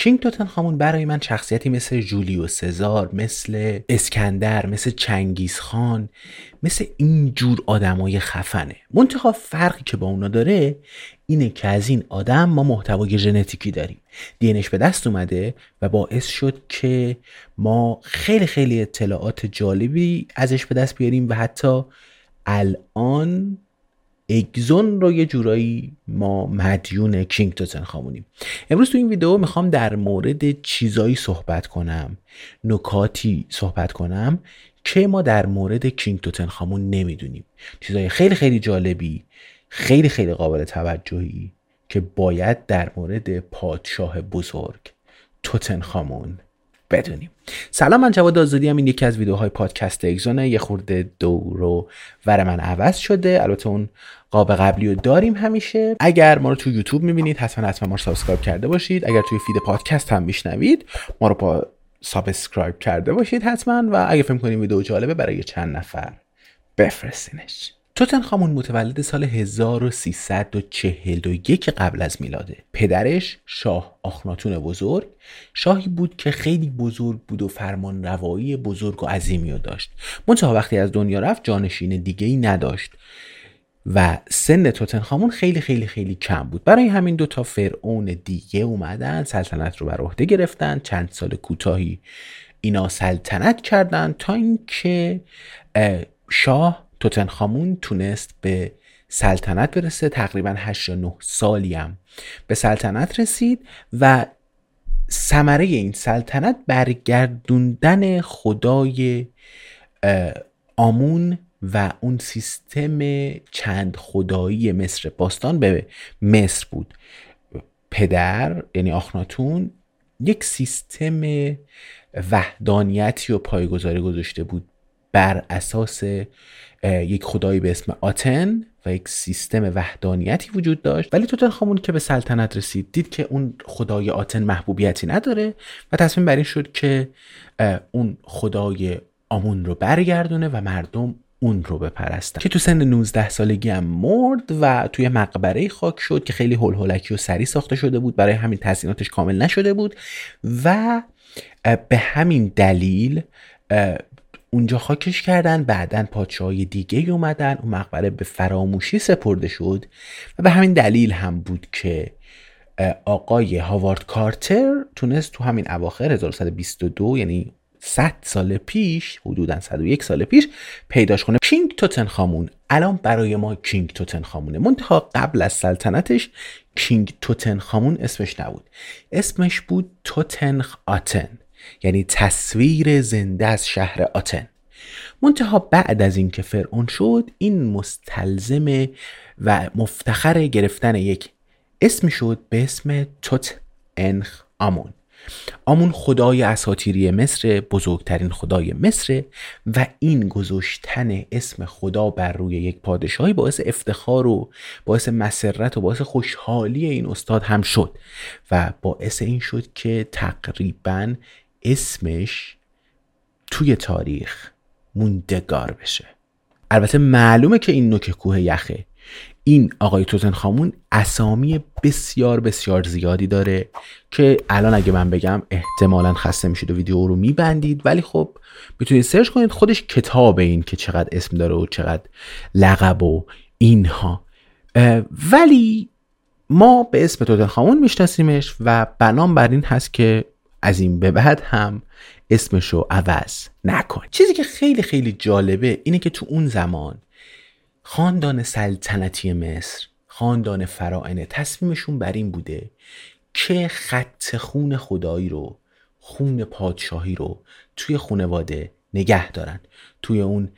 کینگ توتنخامون برای من شخصیتی مثل جولیوس سزار مثل اسکندر مثل چنگیز خان مثل اینجور آدمای خفنه. منتها فرقی که با اونا داره اینه که از این آدم ما محتوای ژنتیکی داریم. دینش به دست اومده و باعث شد که ما خیلی خیلی اطلاعات جالبی ازش به دست بیاریم و حتی الان اگزون رو یه جورایی ما مدیون کینگ توتن خامونیم. امروز تو این ویدیو می‌خوام در مورد چیزایی صحبت کنم نکاتی صحبت کنم که ما در مورد کینگ توتن خامون نمی‌دونیم. چیزای خیلی خیلی جالبی خیلی خیلی قابل توجهی که باید در مورد پادشاه بزرگ توتن خامون بدونیم. سلام من جواد آزادی‌ام. این یکی از ویدیوهای پادکست اگزونه. یه خورده دورو ور من عوض شده. البته اون قاب قبلی رو داریم همیشه. اگر ما رو تو یوتیوب می‌بینید حتما حتما ما رو subscribe کرده باشید. اگر توی feed پادکست هم میشنوید ما رو با subscribe کرده باشید حتما. و اگه فکر کنید ویدیو جالبه برای چند نفر بفرستینش. توت‌عنخ‌آمون متولد سال 1341 قبل از میلاده. پدرش شاه آخناتون بزرگ شاهی بود که خیلی بزرگ بود و فرمان روایی بزرگ و عظیمی رو داشت. منتها وقتی از دنیا رفت جانشین دیگه ای نداشت. و سن توتنخامون خیلی خیلی خیلی کم بود. برای همین دو تا فرعون دیگه اومدن سلطنت رو بر عهده گرفتن چند سال کوتاهی اینا سلطنت کردن تا اینکه شاه توتنخامون تونست به سلطنت برسه. تقریبا 8 یا 9 سالی هم به سلطنت رسید و ثمره این سلطنت برگردوندن خدای آمون و اون سیستم چند خدایی مصر باستان به مصر بود. پدر یعنی آخناتون یک سیستم وحدانیتی و پایگذاری گذاشته بود بر اساس یک خدایی به اسم آتن و یک سیستم وحدانیتی وجود داشت. ولی توتنخامون که به سلطنت رسید دید که اون خدای آتن محبوبیتی نداره و تصمیم بر این شد که اون خدای آمون رو برگردونه و مردم اون رو بپرستن. که تو سن 19 سالگی هم مرد و توی مقبره خاک شد که خیلی هول هولکی و سری ساخته شده بود برای همین تزییناتش کامل نشده بود و به همین دلیل اونجا خاکش کردن بعدا پادشاهای دیگه اومدن اون مقبره به فراموشی سپرده شد و به همین دلیل هم بود که آقای هاوارد کارتر تونست تو همین اواخر 1922 یعنی 100 سال پیش حدودا 101 سال پیش پیداش کنه کینگ توتنخامون. الان برای ما کینگ توتنخامونه. منتها قبل از سلطنتش کینگ توتنخامون اسمش نبود. اسمش بود توتنخ آتن. یعنی تصویر زنده از شهر آتن. منتها بعد از اینکه فرعون شد این مستلزم و مفتخر گرفتن یک اسم شد به اسم توت انخ آمون. آمون خدای اساتیری مصر بزرگترین خدای مصر و این گذاشتن اسم خدا بر روی یک پادشاهی باعث افتخار و باعث مسرت و باعث خوشحالی این استاد هم شد و باعث این شد که تقریبا اسمش توی تاریخ موندگار بشه. البته معلومه که این نوک کوه یخه. این آقای توتنخامون اسامی بسیار بسیار زیادی داره که الان اگه من بگم احتمالا خسته میشید و ویدیو رو میبندید. ولی خب می‌تونید سرچ کنید خودش کتاب این که چقدر اسم داره و چقدر لقب و اینها. ولی ما به اسم توتنخامون میشناسیمش و بنام بر این هست که از این به بعد هم اسمشو عوض نکن. چیزی که خیلی خیلی جالبه اینه که تو اون زمان خاندان سلطنتی مصر خاندان فرائنه تصمیمشون بر این بوده که خط خون خدایی رو خون پادشاهی رو توی خونواده نگه دارن. توی اون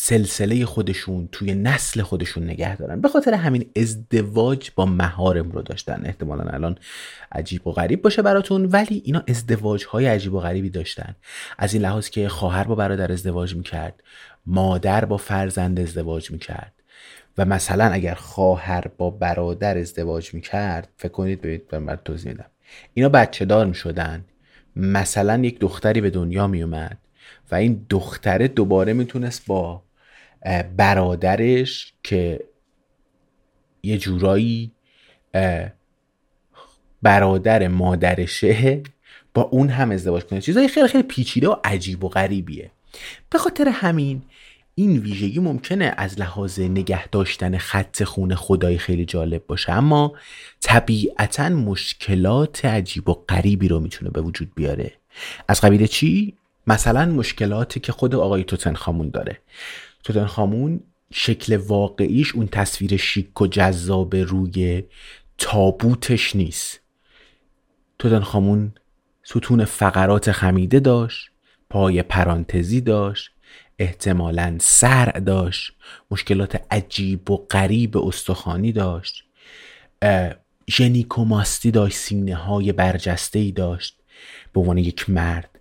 سلسله خودشون توی نسل خودشون نگه دارن. به خاطر همین ازدواج با مهارم رو داشتن. احتمالا الان عجیب و غریب باشه براتون ولی اینا ازدواج های عجیب و غریبی داشتن. از این لحاظ که خواهر با برادر ازدواج می‌کرد مادر با فرزند ازدواج می‌کرد و مثلا اگر خواهر با برادر ازدواج می‌کرد فکر کنید ببینید من توضیح میدم. اینا بچه دار می‌شدن. مثلا یک دختری به دنیا میومد و این دختره دوباره می‌تونست با برادرش که یه جورایی برادر مادرشه با اون هم ازدواج کنه. چیزای خیلی خیلی پیچیده و عجیب و غریبیه. به خاطر همین این ویژگی ممکنه از لحاظ نگه داشتن خط خون خدایی خیلی جالب باشه. اما طبیعتا مشکلات عجیب و غریبی رو می‌تونه به وجود بیاره. از قبیل چی؟ مثلا مشکلاتی که خود آقای توتنخامون داره. توتنخامون شکل واقعیش اون تصویر شیک و جذاب روی تابوتش نیست. توتنخامون ستون فقرات خمیده داشت پای پرانتزی داشت احتمالا سر داشت مشکلات عجیب و غریب استخوانی داشت. ژنیکوماستی داشت سینه های برجسته ای داشت. به عنوان یک مرد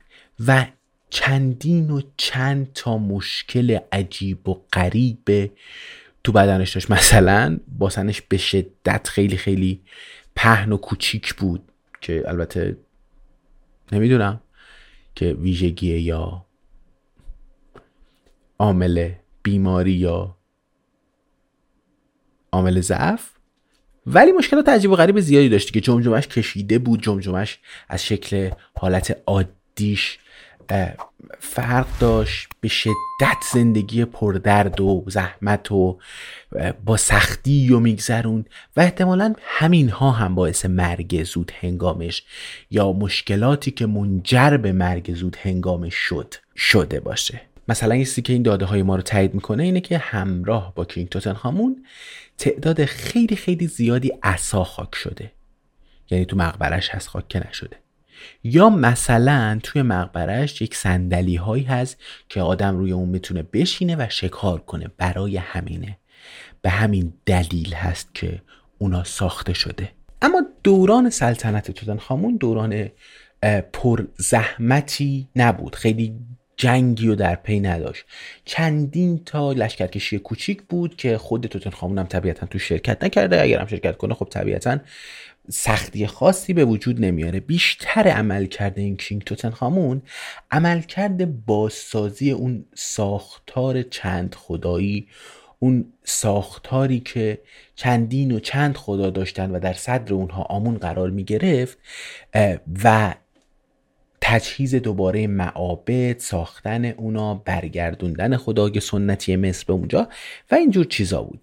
و چندین و چند تا مشکل عجیب و غریب تو بدنش داشت. مثلا باسنش به شدت خیلی خیلی پهن و کوچیک بود که البته نمی‌دونم که ویژگیه یا عامل بیماری یا عامل ضعف. ولی مشکلات عجیب و غریب زیادی داشتی که جمجمش کشیده بود. جمجمش از شکل حالت عادیش فرق داشت به شدت زندگی پردرد و زحمت و با سختی و میگذرون و احتمالا همین ها هم باعث مرگ زود هنگامش یا مشکلاتی که منجر به مرگ زود هنگامش شد شده باشه. مثلا یه که این داده های ما رو تایید می‌کنه اینه که همراه با کینگ توتنهامون تعداد خیلی خیلی زیادی عصا خاک شده. یعنی تو مقبرش هست خاک که نشده. یا مثلا توی مقبرش یک سندلی هایی هست که آدم روی اون می‌تونه بشینه و شکار کنه برای همینه. به همین دلیل هست که اونا ساخته شده. اما دوران سلطنت توتنخامون دوران پر زحمتی نبود. خیلی جنگی و در پی نداشت. چندین تا لشکرکشی کوچیک بود که خود توتنخامون هم طبیعتا تو شرکت نکرده. اگر هم شرکت کنه خب طبیعتا سختی خاصی به وجود نمیاره. بیشتر عمل کرده این کینگ توتنخامون عمل کرده بازسازی اون ساختار چند خدایی اون ساختاری که چندین و چند خدا داشتن و در صدر اونها آمون قرار می گرفت و تجهیز دوباره معابد ساختن اونا برگردوندن خدای سنتی مصر به اونجا و اینجور چیزا بود.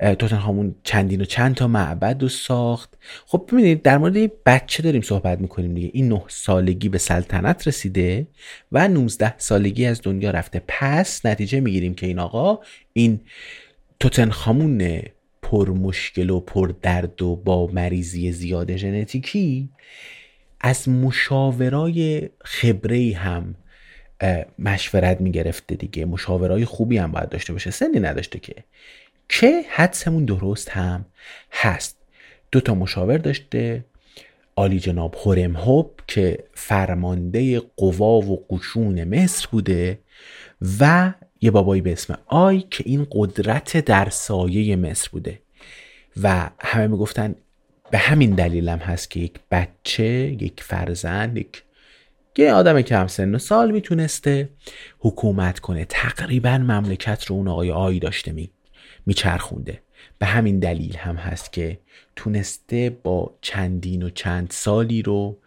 توتنخامون چندین و چند تا معبد رو ساخت. خب ببینید در مورد بچه داریم صحبت می‌کنیم دیگه. این نه سالگی به سلطنت رسیده و 19 سالگی از دنیا رفته. پس نتیجه می‌گیریم که این آقا این توتنخامون پر مشکل و پر درد و با مریضی زیاد ژنتیکی از مشاورای خبره هم مشورت می‌گرفته دیگه. مشاورای خوبی هم باید داشته باشه. سنی نداشته که. که حدسمون درست هم هست. دو تا مشاور داشته. آلی جناب هورم هوب که فرمانده قوا و قشون مصر بوده و یه بابایی به اسم آی که این قدرت در سایه مصر بوده. و همه می‌گفتن به همین دلیلم هست که یک بچه یک فرزند یک یه آدم کم سن و سال می‌تونسته حکومت کنه. تقریبا مملکت رو اون آقای آی داشته می میچرخونده. به همین دلیل هم هست که تونسته با چندین و چند سالی رو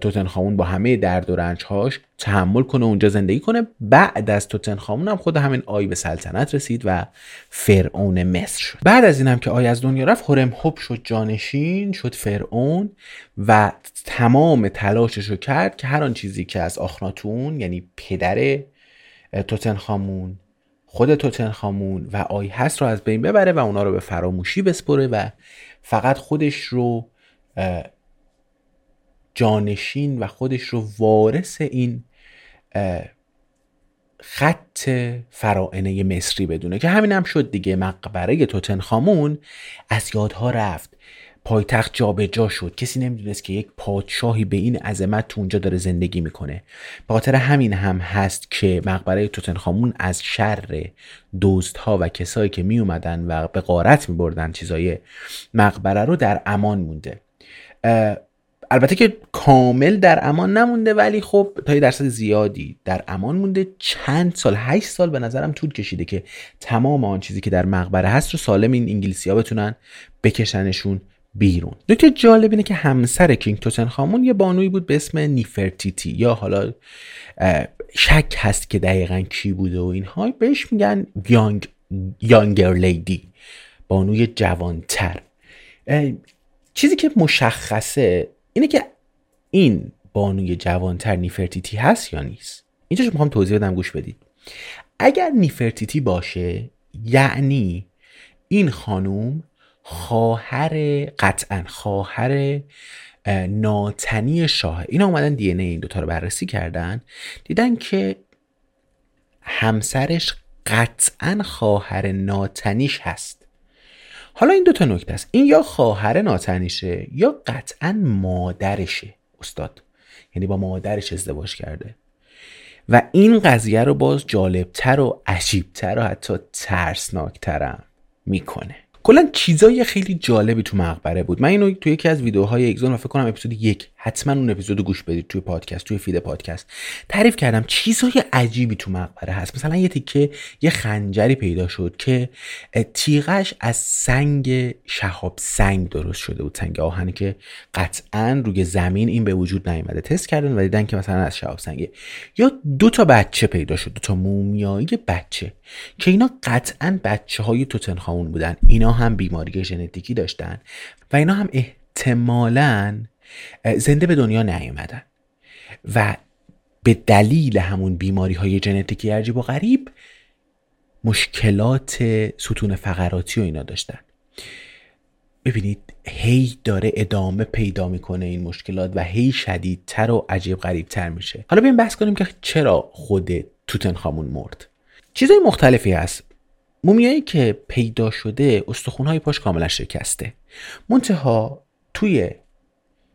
توتنخامون با همه درد و رنجهاش تحمل کنه اونجا زندگی کنه. بعد از توتنخامون هم خود همین آی به سلطنت رسید و فرعون مصر شد. بعد از این هم که آی از دنیا رفت هرم خوب شد جانشین شد فرعون و تمام تلاشش رو کرد که هر آن چیزی که از آخناتون یعنی پدر توتنخامون خود توتنخامون و آی هست رو از بین ببره و اونا رو به فراموشی بسپره و فقط خودش رو جانشین و خودش رو وارث این خط فرائنه مصری بدونه که همین هم شد دیگه. مقبره توتنخامون از یادها رفت. پایتخت جابجا جا شد. کسی نمی‌دونست که یک پادشاهی به این عظمت تو اونجا داره زندگی می‌کنه. به خاطر همین هم هست که مقبره توتنخامون از شر دوست ها و کسایی که می اومدن و به غارت می بردن چیزای مقبره رو در امان مونده. البته که کامل در امان نمونده ولی خب تا یه درصد زیادی در امان مونده. چند سال هشت سال به نظرم طول کشیده که تمام آن چیزی که در مقبره هست رو سالم این انگلیسی ها بتونن بکشنشون بیرون. نکته جالب اینه که همسر کینگ توتنخامون یه بانوی بود به اسم نیفرتیتی. یا حالا شک هست که دقیقا کی بوده و اینها. بهش میگن یانگ یانگر لیدی. بانوی جوانتر. چیزی که مشخصه اینه که این بانوی جوانتر نیفرتیتی هست یا نیست؟ اینجا می‌خوام توضیح بدم گوش بدید. اگر نیفرتیتی باشه یعنی این خانوم خواهر قطعا خواهر ناتنی شاه. اینا اومدن دی این دوتا رو بررسی کردن دیدن که همسرش قطعا خواهر ناتنیش هست. حالا این دوتا نکته است. این یا خواهر ناتنیشه یا قطعا مادرشه استاد. یعنی با مادرش ازدواج کرده. و این قضیه رو باز جالبتر و عجیبتر و حتی ترسناکترم می‌کنه. کلا چیزای خیلی جالبی تو مقبره بود. من اینو تو یکی از ویدیوهای اگزون و فکر کنم اپیزود یک حتما اون اپیزود گوش بدید توی پادکست توی فید پادکست. تعریف کردم چیزای عجیبی تو مقبره هست. مثلا یه تیکه یه خنجری پیدا شد که تیغش از سنگ شهاب سنگ درست شده بود. سنگ آهنی که قطعا روی زمین این به وجود نیومده تست کردن و دیدن که مثلا از شهاب سنگه. یا دو تا بچه پیدا شد دو تا مومیایی بچه که اینا قطعا بچه های توتنخامون بودن. اینا هم بیماری ژنتیکی داشتن و اینا هم احتمالاً زنده به دنیا نیومدن. و به دلیل همون بیماری های ژنتیکی عجیب و غریب مشکلات ستون فقراتی و اینا داشتن. ببینید هی داره ادامه پیدا می‌کنه این مشکلات و هی شدیدتر و عجیب غریبتر میشه. حالا بیایم بحث کنیم که چرا خود توتنخامون مرد؟ چیزای مختلفی هست. مومیایی که پیدا شده استخونهای پاش کاملا شکسته. منتها توی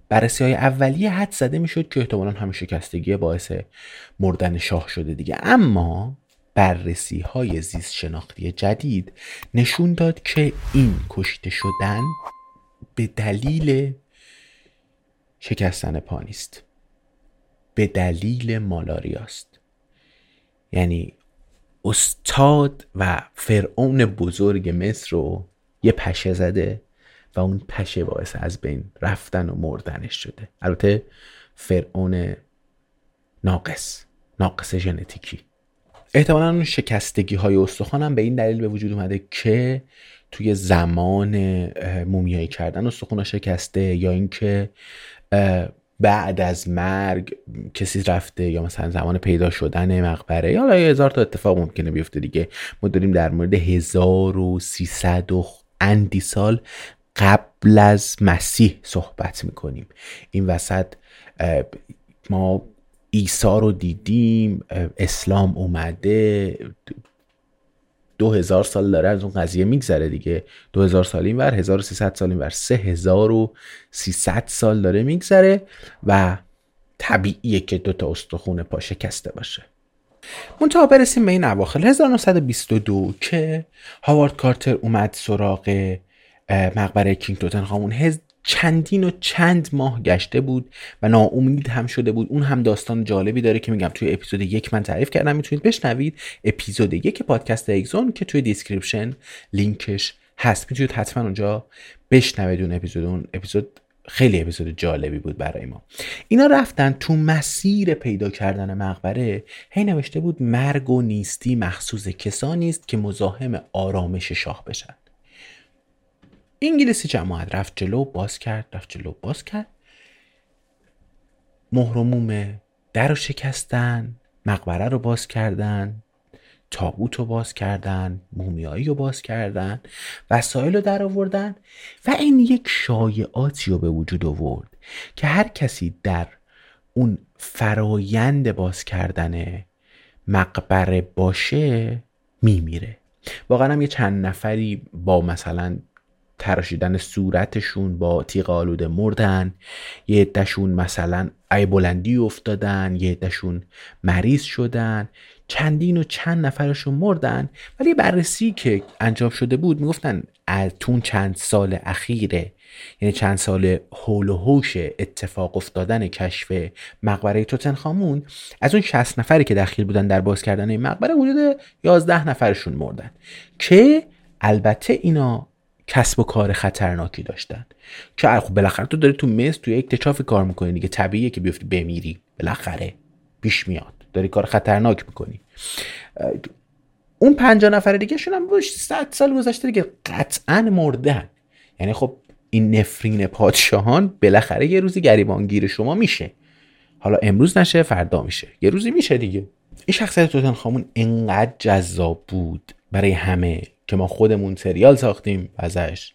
بررسی های اولیه حد زده می‌شد که احتمالا همین شکستگی باعث مردن شاه شده دیگه. اما بررسی های زیست شناختی جدید نشون داد که این کشته شدن به دلیل شکستن پا نیست. به دلیل مالاریاست. یعنی استاد و فرعون بزرگ مصر رو یه پشه زده و اون پشه باعث از بین رفتن و مردنش شده. البته فرعون ناقص ناقص ژنتیکی. احتمالا اون شکستگی های استخوان هم به این دلیل به وجود اومده که توی زمان مومیایی کردن استخوان شکسته یا اینکه بعد از مرگ کسی رفته یا مثلا زمان پیدا شدن مقبره. یا هزار تا اتفاق ممکنه بیفته دیگه. ما داریم در مورد 1300 و اندی سال قبل از مسیح صحبت می‌کنیم. این وسط ما عیسی رو دیدیم اسلام اومده دو هزار سال داره از اون قضیه میگذره دیگه. دو هزار سال این ور 1300 سال این ور. سه هزار و سیصد سال داره میگذره و طبیعیه که دوتا استخون پا شکسته باشه. منتها برسیم به این اواخر. 1922 که هاوارد کارتر اومد سراغ مقبره کینگ توتنخامون چندین و چند ماه گشته بود و ناامید هم شده بود. اون هم داستان جالبی داره که میگم توی اپیزود یک من تعریف کردم. می‌تونید بشنوید اپیزود یک پادکست اگزون که توی description لینکش هست. می‌تونید حتما اونجا بشنوید اون اپیزود. اون اپیزود خیلی اپیزود جالبی بود برای ما. اینا رفتن تو مسیر پیدا کردن مقبره. هی نوشته بود مرگ و نیستی مخصوص کسانی است که مزاحم آرامش شاه بشن. انگلیسی جماعت رفت جلو باز کرد رفت جلو باز کرد. مهرموم در رو شکستن مقبره رو باز کردن تابوت رو باز کردن مومیایی رو باز کردن وسایل رو در آوردن و این یک شایعاتی رو به وجود آورد که هر کسی در اون فرایند باز کردن مقبره باشه میمیره. واقعا هم یه چند نفری با مثلا تراشیدن صورتشون با تیغ آلوده مردن یه عدهشون مثلا ای بلندی افتادن یه عدهشون مریض شدن چندین و چند نفرشون مردن. ولی بررسی که انجام شده بود می‌گفتن از تون چند سال اخیره یعنی چند سال حول و حوش اتفاق افتادن کشف مقبره توتنخامون از اون 60 نفری که دخیل بودن در باز کردن این مقبره حدود 11 نفرشون مردن. که البته اینا کسب و کار خطرناکی داشتن. که خب بالاخره تو داری تو مصر توی اکتشاف کار می‌کنی دیگه. طبیعیه که بیفتی بمیری. بالاخره پیش میاد. داری کار خطرناک می‌کنی. اون پنجاه نفر دیگه شون هم باش صد سال گذشته دیگه قطعا مردن. یعنی خب این نفرین پادشاهان بالاخره یه روزی گریبانگیر شما میشه. حالا امروز نشه فردا میشه. یه روزی میشه دیگه. این شخصیت توتن خامون انقدر جذاب بود برای همه که ما خودمون سریال ساختیم ازش.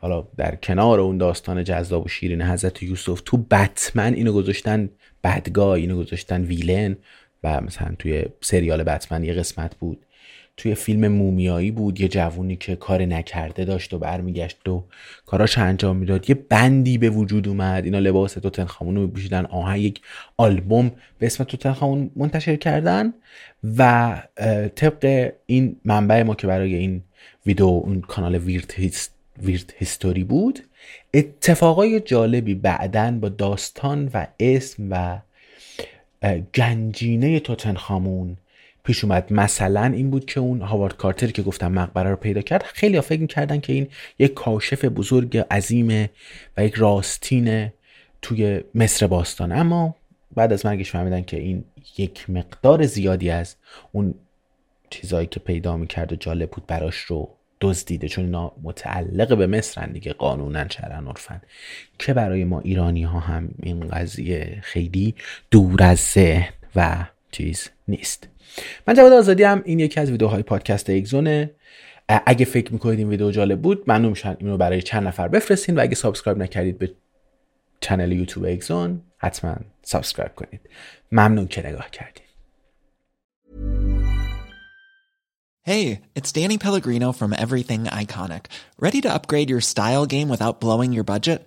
حالا در کنار اون داستان جذاب و شیرین حضرت یوسف تو بتمن اینو گذاشتن بدگاه اینو گذاشتن ویلن و مثلا توی سریال بتمن یه قسمت بود. توی فیلم مومیایی بود یه جوونی که کار نکرده داشت و برمیگشت و کاراش انجام می‌داد. یه بندی به وجود اومد اینا لباس توتنخامون رو میپوشیدن. آها یک آلبوم به اسم توتنخامون منتشر کردن و طبق این منبع ما که برای این ویدیو اون کانال ویرت, هیست ویرت هیستوری بود اتفاقای جالبی بعدا با داستان و اسم و گنجینه توتنخامون پیش اومد. مثلا این بود که اون هاوارد کارتر که گفتم مقبره رو پیدا کرد خیلی ها فکر می‌کردن که این یک کاشف بزرگ عظیمه و یک راستین توی مصر باستان. اما بعد از مرگش فهمیدن که این یک مقدار زیادی از اون چیزهایی که پیدا می‌کرد و جالب بود براش رو دزدیده. چون اینا متعلق به مصرن دیگه قانونا شرعن عرفن که برای ما ایرانی ها هم این قضیه خیلی دور از ذهن و چیز نیست. من جواد آزادی هم این یکی از ویدیوهای پادکست اگزونه اگه فکر می‌کنید این ویدیو جالب بود ممنون میشم این رو برای چند نفر بفرستین و اگه subscribe نکردید به channel یوتیوب اگزون حتما subscribe کنید ممنون که نگاه کردید Hey, it's Danny Pellegrino from Everything Iconic. Ready to upgrade your style game without blowing your budget?